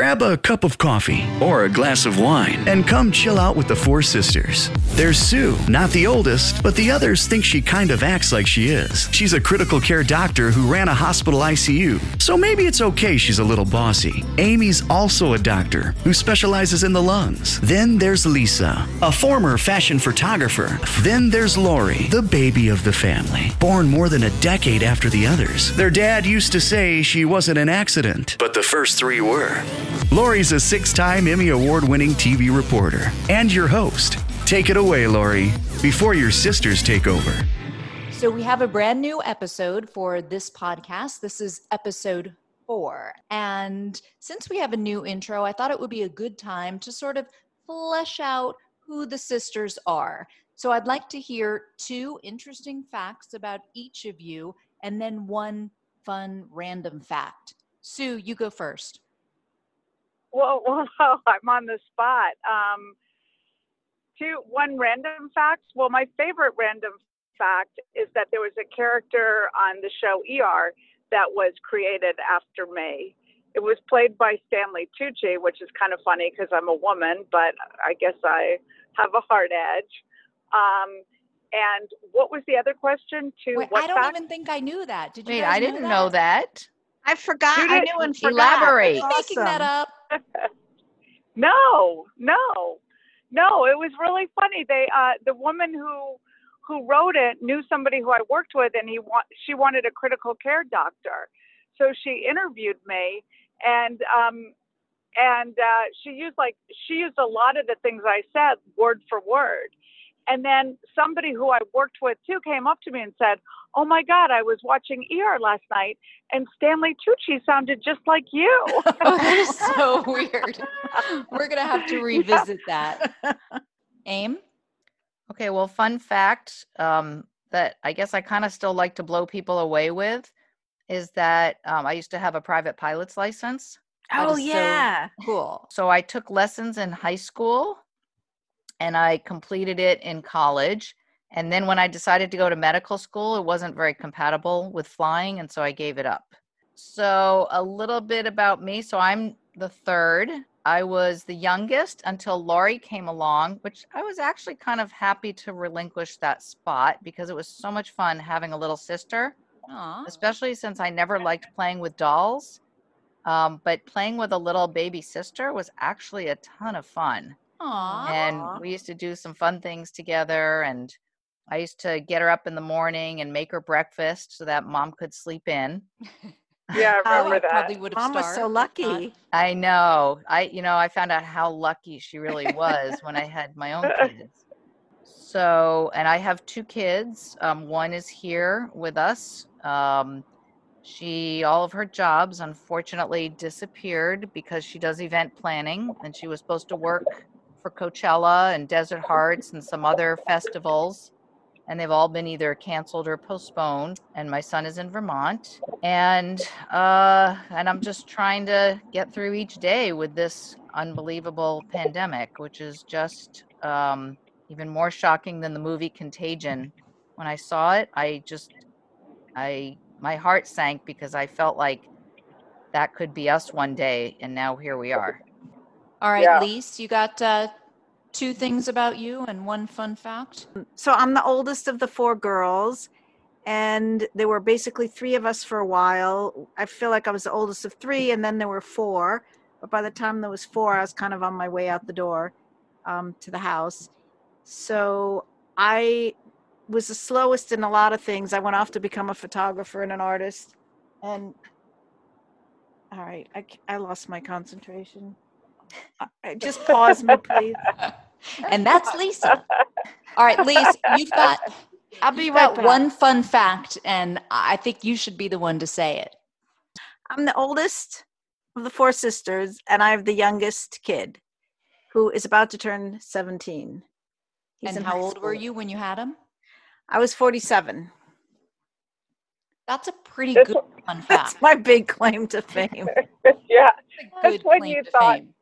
Grab a cup of coffee or a glass of wine and come chill out with the four sisters. There's Sue, not the oldest, but the others think she kind of acts like she is. She's a critical care doctor who ran a hospital ICU, so maybe it's okay she's a little bossy. Amy's also a doctor who specializes in the lungs. Then there's Lisa, a former fashion photographer. Then there's Lori, the baby of the family, born more than a decade after the others. Their dad used to say she wasn't an accident, but the first three were. Lori's a six time Emmy Award winning TV reporter and your host. Take it away, Lori, before your sisters take over. So, we have a brand new episode for this podcast. This is episode four. And since we have a new intro, I thought it would be a good time to sort of flesh out who the sisters are. So, I'd like to hear two interesting facts about each of you and then one fun random fact. Sue, you go first. Well, well, I'm on the spot. Um, two, one random fact. Well, my favorite random fact is that there was a character on the show ER that was created after me. It was played by Stanley Tucci, which is kind of funny because I'm a woman, but I guess I have a hard edge. Um, and what was the other question? To Wait, what I don't fact? even think I knew that. Did you? Wait, I didn't know that. I forgot. You I knew and forgot. Elaborate. That's Making that up. No, no, no. It was really funny. They, uh, the woman who who wrote it knew somebody who I worked with, and he wa- she wanted a critical care doctor, so she interviewed me, and um, and uh, she used like she used a lot of the things I said word for word. And then somebody who I worked with too came up to me and said, "Oh my God, I was watching ER last night, and Stanley Tucci sounded just like you." Oh, that is so weird. We're gonna have to revisit that. Aim. Okay, well, fun fact um, that I guess I kind of still like to blow people away with is that um, I used to have a private pilot's license. That Oh is so yeah. cool. So I took lessons in high school and I completed it in college. And then when I decided to go to medical school, it wasn't very compatible with flying. And so I gave it up. So, a little bit about me. So, I'm the third. I was the youngest until Lori came along, which I was actually kind of happy to relinquish that spot because it was so much fun having a little sister Aw. especially since I never liked playing with dolls. Um, but playing with a little baby sister was actually a ton of fun. Aw. And we used to do some fun things together. And I used to get her up in the morning and make her breakfast so that mom could sleep in. yeah, I Oh, remember that. Probably would have Mom was so starved, if not- lucky. I know. I, you know, I found out how lucky she really was when I had my own kids. So, and I have two kids. Um, one is here with us. Um, she, all of her jobs unfortunately disappeared because she does event planning and she was supposed to work for Coachella and Desert Hearts and some other festivals. And they've all been either canceled or postponed. And my son is in Vermont. And uh, and I'm just trying to get through each day with this unbelievable pandemic, which is just um, even more shocking than the movie Contagion. When I saw it, I just I my heart sank because I felt like that could be us one day, and now here we are. All right, Yeah. Lise, you got uh, two things about you and one fun fact. So I'm the oldest of the four girls, and there were basically three of us for a while. I feel like I was the oldest of three, and then there were four. But by the time there was four, I was kind of on my way out the door um, to the house. So I was the slowest in a lot of things. I went off to become a photographer and an artist, and all right, I, I lost my concentration. I- I- Just pause me, please. And that's Lisa. All right, Lisa, you've got I'll be right back. one fun fact, and I think you should be the one to say it. I'm the oldest of the four sisters, and I have the youngest kid who is about to turn 17. He's and how high old were you when you had him? I was 47. That's a pretty That's good fun fact. That's fact. my big claim to fame. yeah, Good That's when you thought- fame.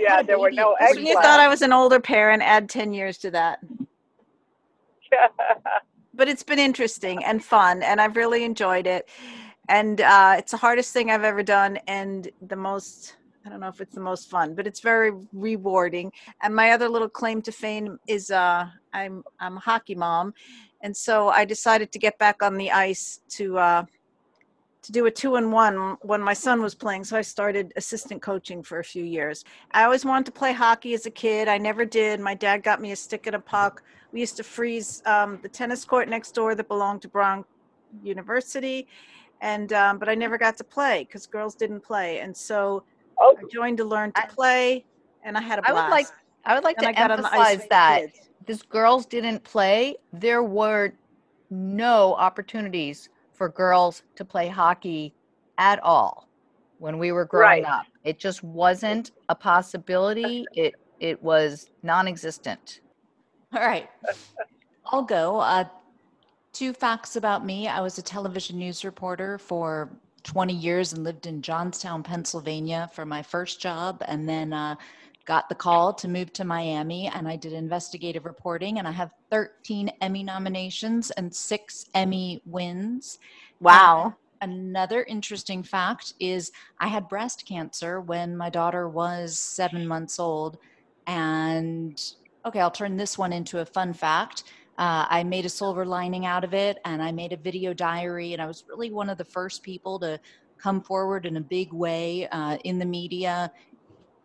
Yeah. There were no at egg When you thought I was an older parent, add 10 years to that. But it's been interesting and fun, and I've really enjoyed it. And uh, it's the hardest thing I've ever done, and the most I don't know if it's the most fun, but it's very rewarding. And my other little claim to fame is uh, I'm I'm a hockey mom, and so I decided to get back on the ice to uh, to do a two and one when my son was playing. So I started assistant coaching for a few years. I always wanted to play hockey as a kid. I never did. My dad got me a stick and a puck. We used to freeze um, the tennis court next door that belonged to Brown University, and um, but I never got to play because girls didn't play. And so Oh. I joined to learn to play, and I had a I blast. I would like I would like And to I got on the ice emphasize that kids. this girls didn't play. There were no opportunities for girls to play hockey at all when we were growing Right. up. It just wasn't a possibility. It it was non-existent. All right. I'll go. Uh, two facts about me. I was a television news reporter for 20 years and lived in Johnstown, Pennsylvania for my first job, and then uh, got the call to move to Miami. And I did investigative reporting, and I have 13 Emmy nominations and six Emmy wins. Wow. Another interesting fact is I had breast cancer when my daughter was seven months old. And okay, I'll turn this one into a fun fact. Uh, I made a silver lining out of it and I made a video diary. And I was really one of the first people to come forward in a big way uh, in the media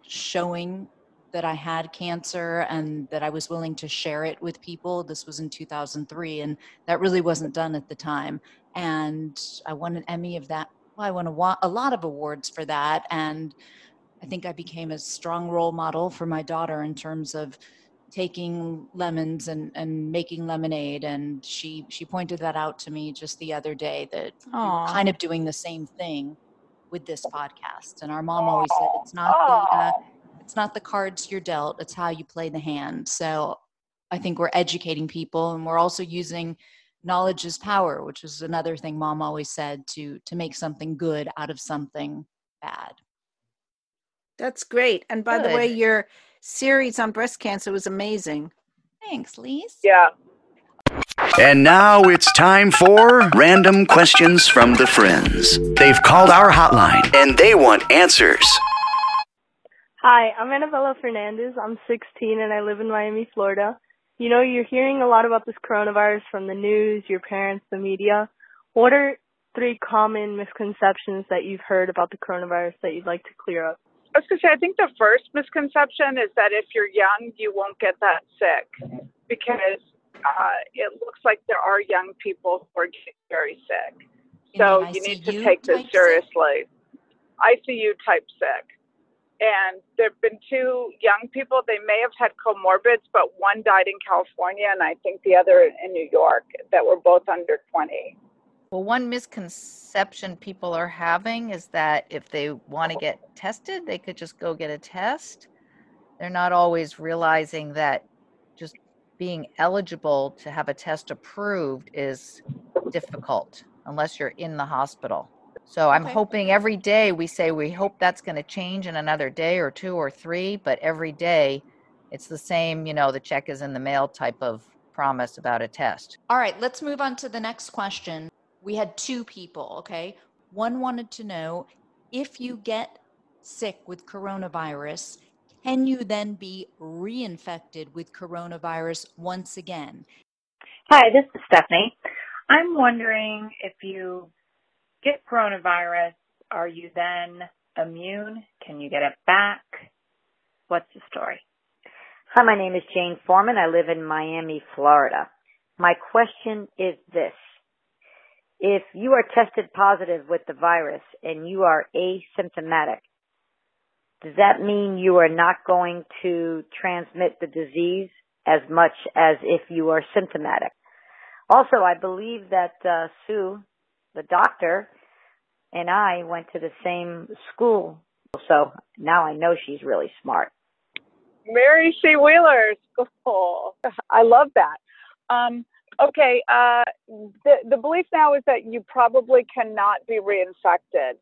showing that I had cancer and that I was willing to share it with people. This was in 2003, and that really wasn't done at the time. And I won an Emmy of that. Well, I won a, a lot of awards for that. And I think I became a strong role model for my daughter in terms of taking lemons and, and making lemonade. And she, she pointed that out to me just the other day that kind of doing the same thing with this podcast. And our mom always said it's not the uh, it's not the cards you're dealt; it's how you play the hand. So I think we're educating people, and we're also using knowledge is power, which is another thing mom always said to to make something good out of something bad. That's great. And by the way, your series on breast cancer was amazing. Thanks, Lise. Yeah. And now it's time for random questions from the friends. They've called our hotline and they want answers. Hi, I'm Annabella Fernandez. I'm 16 and I live in Miami, Florida. You know, you're hearing a lot about this coronavirus from the news, your parents, the media. What are three common misconceptions that you've heard about the coronavirus that you'd like to clear up? I was going to say, I think the first misconception is that if you're young, you won't get that sick because uh, it looks like there are young people who are getting very sick. So you need to take this type sick? seriously. ICU type sick. And there have been two young people. They may have had comorbids, but one died in California, and I think the other in New York, that were both under 20. Well, one misconception people are having is that if they want to oh. get tested, they could just go get a test. They're not always realizing that just being eligible to have a test approved is difficult unless you're in the hospital. So I'm Okay. hoping every day we say we hope that's going to change in another day or two or three, but every day it's the same, you know, the check is in the mail type of promise about a test. All right, let's move on to the next question. We had two people, okay? One wanted to know if you get sick with coronavirus, can you then be reinfected with coronavirus once again? Hi, this is Stephanie. I'm wondering if you get coronavirus, are you then immune? Can you get it back? What's the story? Hi, my name is Jane Foreman. I live in Miami, Florida. My question is this. If you are tested positive with the virus and you are asymptomatic, does that mean you are not going to transmit the disease as much as if you are symptomatic? Also, I believe that uh, Sue, the doctor, and I went to the same school, so now I know she's really smart. Mary C. Wheeler School. I love that. Um, okay, uh, the, the belief now is that you probably cannot be reinfected.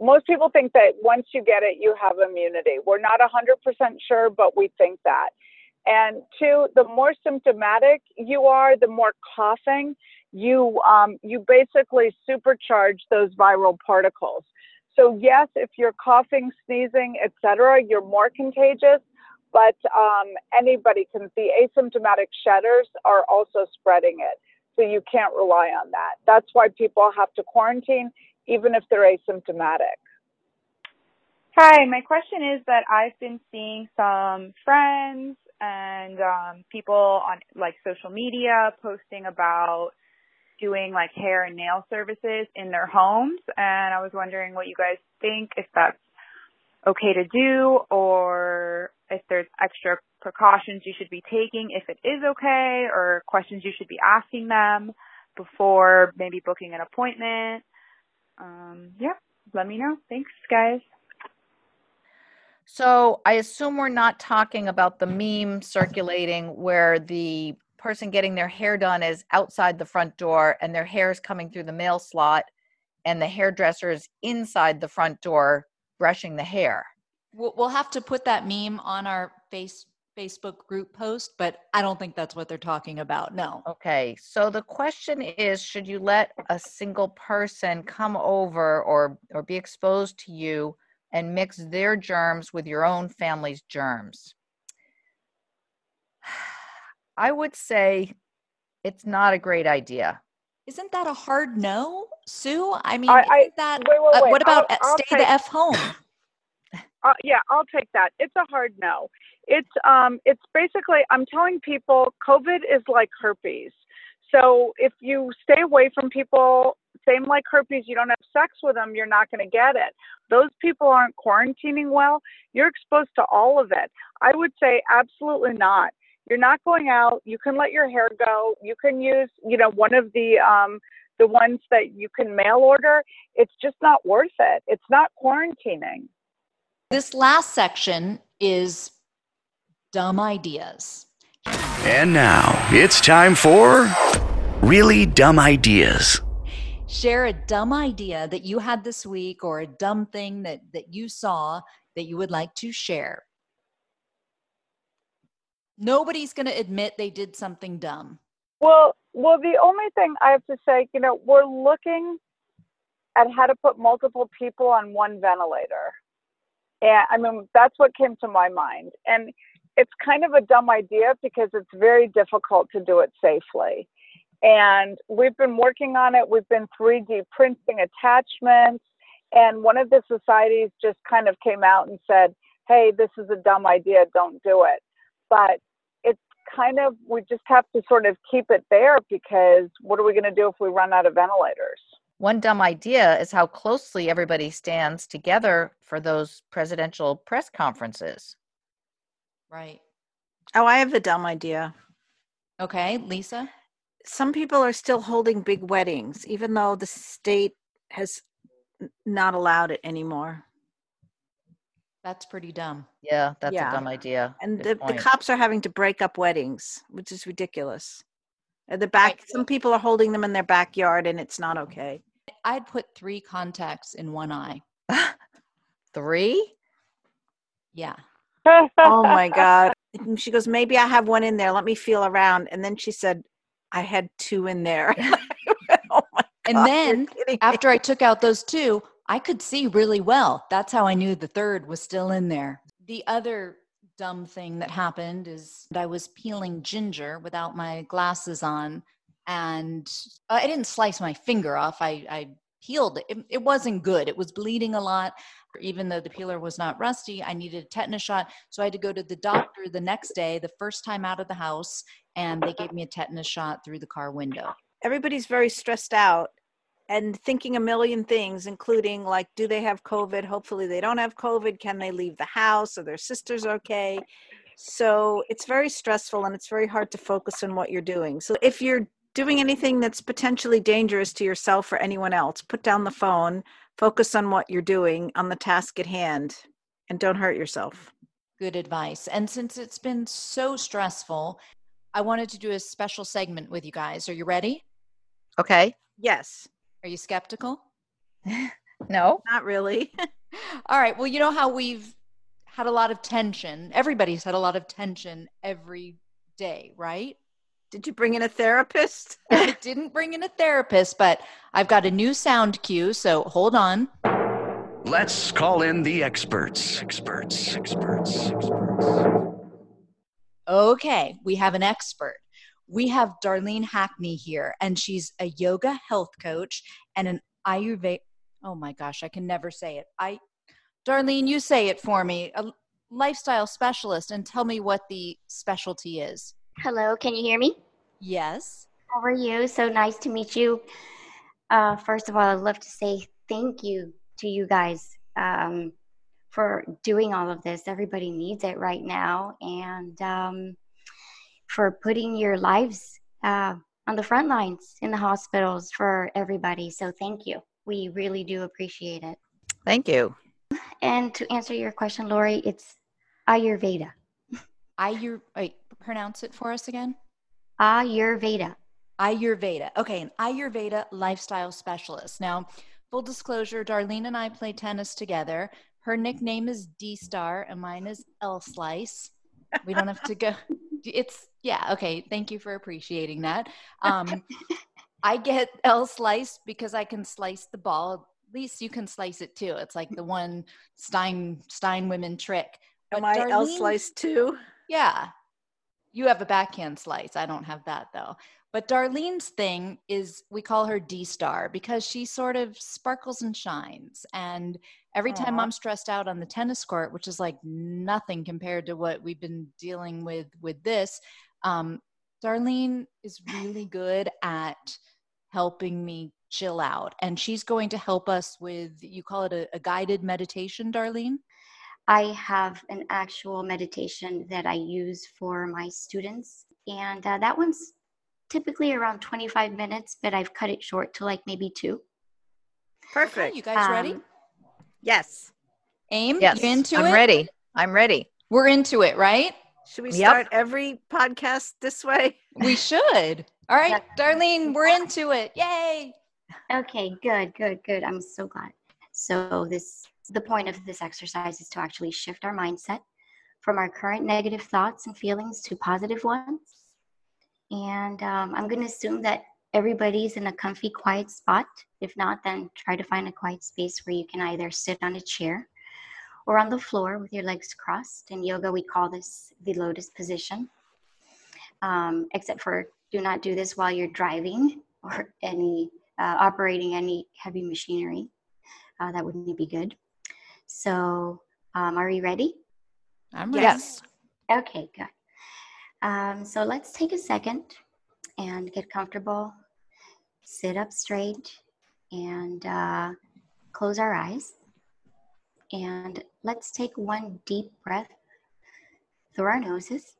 Most people think that once you get it, you have immunity. We're not 100% sure, but we think that. And two, the more symptomatic you are, the more coughing, you um, you basically supercharge those viral particles. So yes, if you're coughing, sneezing, etc., you're more contagious. But um, anybody can. The asymptomatic shedders are also spreading it, so you can't rely on that. That's why people have to quarantine, even if they're asymptomatic. Hi, my question is that I've been seeing some friends and um, people on like social media posting about doing like hair and nail services in their homes, and I was wondering what you guys think if that's okay to do or if there's extra precautions you should be taking if it is okay or questions you should be asking them before maybe booking an appointment. Um, yeah, let me know. Thanks, guys. So I assume we're not talking about the meme circulating where the person getting their hair done is outside the front door and their hair is coming through the mail slot and the hairdresser is inside the front door brushing the hair. We'll have to put that meme on our face Facebook group post, but I don't think that's what they're talking about. No. Okay. So the question is should you let a single person come over or or be exposed to you and mix their germs with your own family's germs? I would say it's not a great idea. Isn't that a hard no, Sue? I mean, I- I- isn't that wait, wait, uh, what about I'll- uh, I'll stay take- the f home? Uh, yeah, I'll take that. It's a hard no. It's um, it's basically I'm telling people COVID is like herpes. So if you stay away from people, same like herpes, you don't have sex with them, you're not going to get it. Those people aren't quarantining well. You're exposed to all of it. I would say absolutely not. You're not going out. You can let your hair go. You can use, you know, one of the um, the ones that you can mail order. It's just not worth it. It's not quarantining. This last section is dumb ideas. And now it's time for Really Dumb Ideas. Share a dumb idea that you had this week or a dumb thing that, that you saw that you would like to share. Nobody's going to admit they did something dumb. Well, well, the only thing I have to say, you know, we're looking at how to put multiple people on one ventilator. And I mean, that's what came to my mind. And it's kind of a dumb idea because it's very difficult to do it safely. And we've been working on it. We've been 3D printing attachments. And one of the societies just kind of came out and said, hey, this is a dumb idea, don't do it. But it's kind of, we just have to sort of keep it there because what are we going to do if we run out of ventilators? One dumb idea is how closely everybody stands together for those presidential press conferences. Right. Oh, I have the dumb idea. Okay, Lisa? Some people are still holding big weddings, even though the state has not allowed it anymore. That's pretty dumb. Yeah, that's Yeah. a dumb idea. And Good the, the point. cops are having to break up weddings, which is ridiculous. At the back, some people are holding them in their backyard, and it's not okay. I'd put three contacts in one eye. Three? Yeah. oh my god And she goes maybe i have one in there let me feel around and then she said i had two in there oh my And God, you're then kidding me. after I took out those two, I could see really well. That's how I knew the third was still in there. The other dumb thing that happened is I was peeling ginger without my glasses on, and uh, I didn't slice my finger off. I, I peeled it. it. It wasn't good. It was bleeding a lot. Even though the peeler was not rusty, I needed a tetanus shot. So I had to go to the doctor the next day, the first time out of the house, and they gave me a tetanus shot through the car window. everybody's very stressed out and thinking a million things including like do they have covid hopefully they don't have covid can they leave the house are their sisters okay so it's very stressful and it's very hard to focus on what you're doing so if you're doing anything that's potentially dangerous to yourself or anyone else put down the phone focus on what you're doing on the task at hand and don't hurt yourself good advice. And since it's been so stressful, I wanted to do a special segment with you guys. Are you ready? Okay. yes Are you skeptical? No. not really All right. Well, you know how we've had a lot of tension. Everybody's had a lot of tension every day, right? did you bring in a therapist I didn't bring in a therapist, but I've got a new sound cue. So hold on. Let's call in the experts. Experts, experts, experts. Okay, we have an expert. We have Darlene Hackney here, and she's a yoga health coach and an Ayurveda. Oh my gosh, I can never say it. I, Darlene, you say it for me. A lifestyle specialist, and tell me what the specialty is. Hello, can you hear me? Yes. How are you? So nice to meet you. Uh, first of all, I'd love to say thank you to you guys um, for doing all of this. Everybody needs it right now, and um, for putting your lives uh, on the front lines in the hospitals for everybody. So thank you. We really do appreciate it. Thank you. And to answer your question, Lori, it's Ayurveda. Ayur, wait, pronounce it for us again. Ayurveda. Ayurveda. Okay, an Ayurveda lifestyle specialist. Now, full disclosure, Darlene and I play tennis together. Her nickname is D Star, and mine is L Slice. We don't have to go. It's yeah. Okay. Thank you for appreciating that. Um, I get L Slice because I can slice the ball. At least you can slice it too. It's like the one Stein Stein women trick. Am I L slice too? Yeah. You have a backhand slice. I don't have that though. But Darlene's thing is we call her D Star because she sort of sparkles and shines. And every time I'm stressed out on the tennis court, which is like nothing compared to what we've been dealing with with this, um, Darlene is really good at helping me chill out. And she's going to help us with, you call it a, a guided meditation, Darlene? I have an actual meditation that I use for my students, and uh, that one's typically around 25 minutes, but I've cut it short to like maybe two. Perfect. You guys ready? Yes. Aim, Yes, you into I'm it? ready. I'm ready. We're into it, right? Should we Yep. start every podcast this way? We should. All right, Yeah. Darlene, we're into it. Yay. Okay, good, good, good. I'm so glad. So this the point of this exercise is to actually shift our mindset from our current negative thoughts and feelings to positive ones. And um, I'm going to assume that everybody's in a comfy, quiet spot. If not, then try to find a quiet space where you can either sit on a chair or on the floor with your legs crossed. In yoga, we call this the lotus position. Um, except for do not do this while you're driving or any uh, operating any heavy machinery. Uh, that wouldn't be good. So, um, are you ready? I'm ready. Yes. Okay, good. Um, so let's take a second and get comfortable. Sit up straight and uh, close our eyes. And let's take one deep breath through our noses.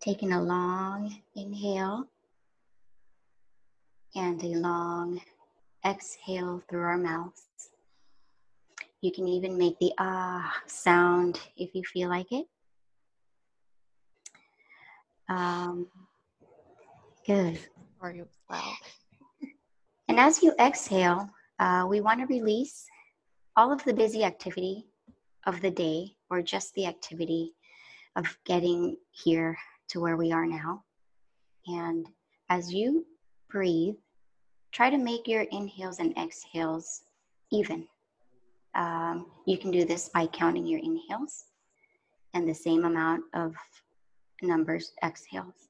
Taking a long inhale and a long exhale through our mouths. You can even make the ah sound if you feel like it. Um, good. Are you loud? And as you exhale, uh, we want to release all of the busy activity of the day or just the activity of getting here to where we are now. And as you breathe, try to make your inhales and exhales even. Um, you can do this by counting your inhales and the same amount of numbers exhales.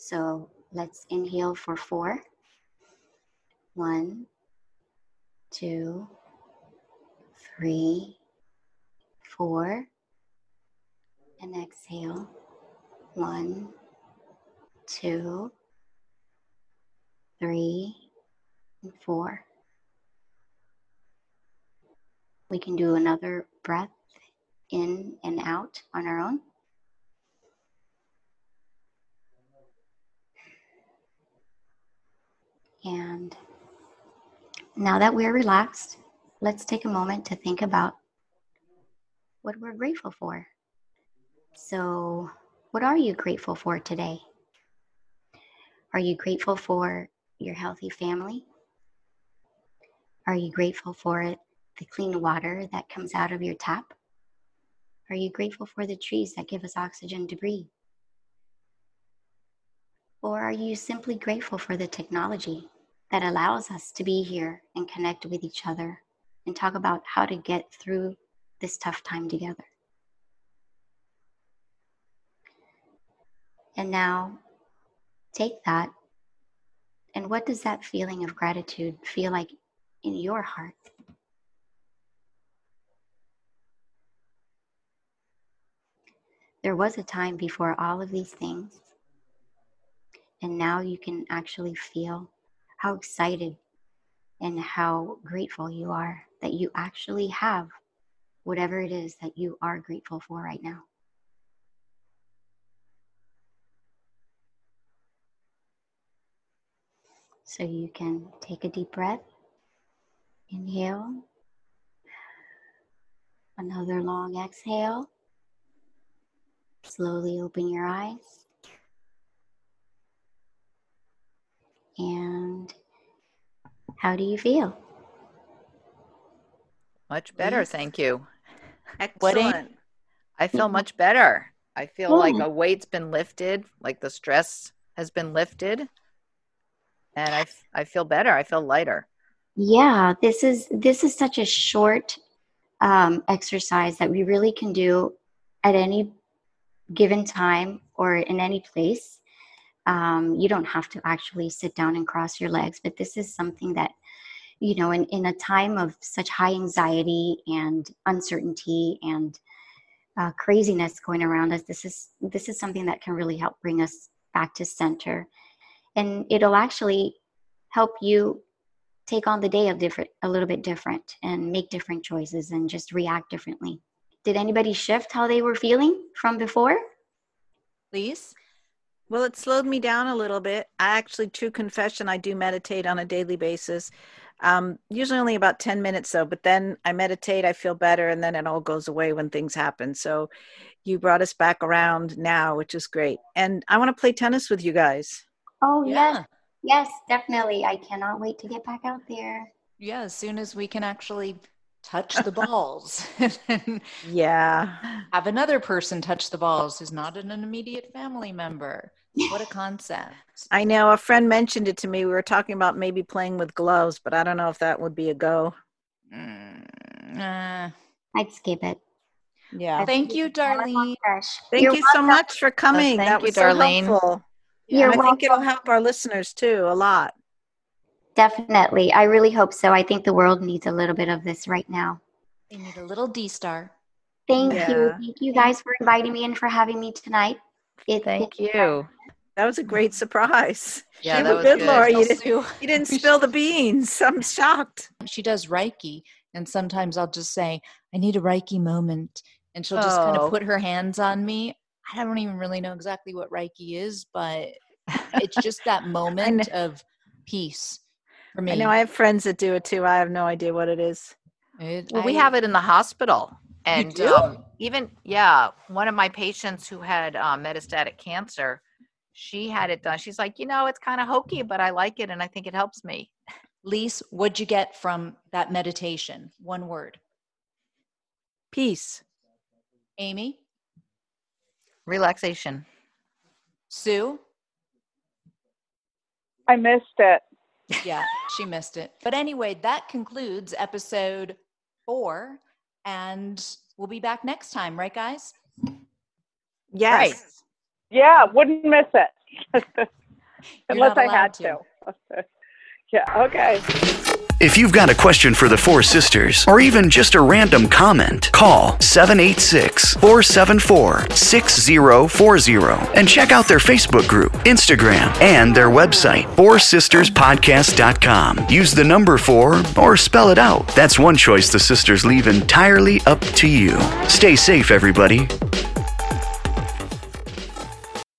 So let's inhale for four. One, two, three, four. And exhale. One, two, three, and four. We can do another breath in and out on our own. And now that we're relaxed, let's take a moment to think about what we're grateful for. So, what are you grateful for today? Are you grateful for your healthy family? Are you grateful for the clean water that comes out of your tap? Are you grateful for the trees that give us oxygen to breathe? Or are you simply grateful for the technology that allows us to be here and connect with each other and talk about how to get through this tough time together. And now take that. And what does that feeling of gratitude feel like in your heart? There was a time before all of these things, and now you can actually feel how excited and how grateful you are that you actually have whatever it is that you are grateful for right now. So you can take a deep breath, inhale, another long exhale. Slowly open your eyes. And how do you feel? Much better, Please. thank you. Excellent. I feel much better. I feel like Yeah. a weight's been lifted, like the stress has been lifted, and I I feel better. I feel lighter. Yeah, this is this is such a short um, exercise that we really can do at any given time or in any place. Um, you don't have to actually sit down and cross your legs, but this is something that you know, in, in a time of such high anxiety and uncertainty and uh, craziness going around us, this is this is something that can really help bring us back to center, and it'll actually help you take on the day of different a little bit different and make different choices and just react differently. Did anybody shift how they were feeling from before? Please. Well, it slowed me down a little bit. I actually, true confession, I do meditate on a daily basis. Um, usually only about 10 minutes though, but then I meditate, I feel better, and then it all goes away when things happen. So you brought us back around now, which is great. And I want to play tennis with you guys. Oh Yeah. yes, yes, definitely. I cannot wait to get back out there. Yeah, as soon as we can actually touch the balls Yeah. have another person touch the balls who's not an immediate family member. What a concept. I know a friend mentioned it to me. We were talking about maybe playing with gloves, but I don't know if that would be a go. Mm, uh, I'd skip it. Yeah. thank you, Darlene. Thank You're you so welcome. much for coming. thank that you, was so Darlene. helpful. You're and I think it'll help our listeners too a lot. Definitely. I really hope so. I think the world needs a little bit of this right now. They need a little D star. Thank you. Thank you guys for inviting me and for having me tonight. It, Thank it- you. That was a great surprise. Yeah, you that were was good, good. Laura. You didn't, you didn't spill the beans. I'm shocked. She does Reiki, and sometimes I'll just say, I need a Reiki moment. And she'll just kind Oh. of put her hands on me. I don't even really know exactly what Reiki is, but it's just that moment of peace for me. I know I have friends that do it too. I have no idea what it is. It- Well, we have it in the hospital. And do? um, even, yeah, one of my patients who had uh, metastatic cancer, she had it done. She's like, you know, it's kind of hokey, but I like it and I think it helps me. Lise, what'd you get from that meditation? One word. Peace. Amy, Relaxation. Sue. I missed it. Yeah, she missed it. But anyway, that concludes episode four, and we'll be back next time, right, guys? Yes. Right. Yeah, wouldn't miss it. Unless I had to. to. yeah, okay. If you've got a question for the Four Sisters, or even just a random comment, call 786 474 6040 and check out their Facebook group, Instagram, and their website, FourSistersPodcast.com. Use the number four or spell it out. That's one choice the sisters leave entirely up to you. Stay safe, everybody.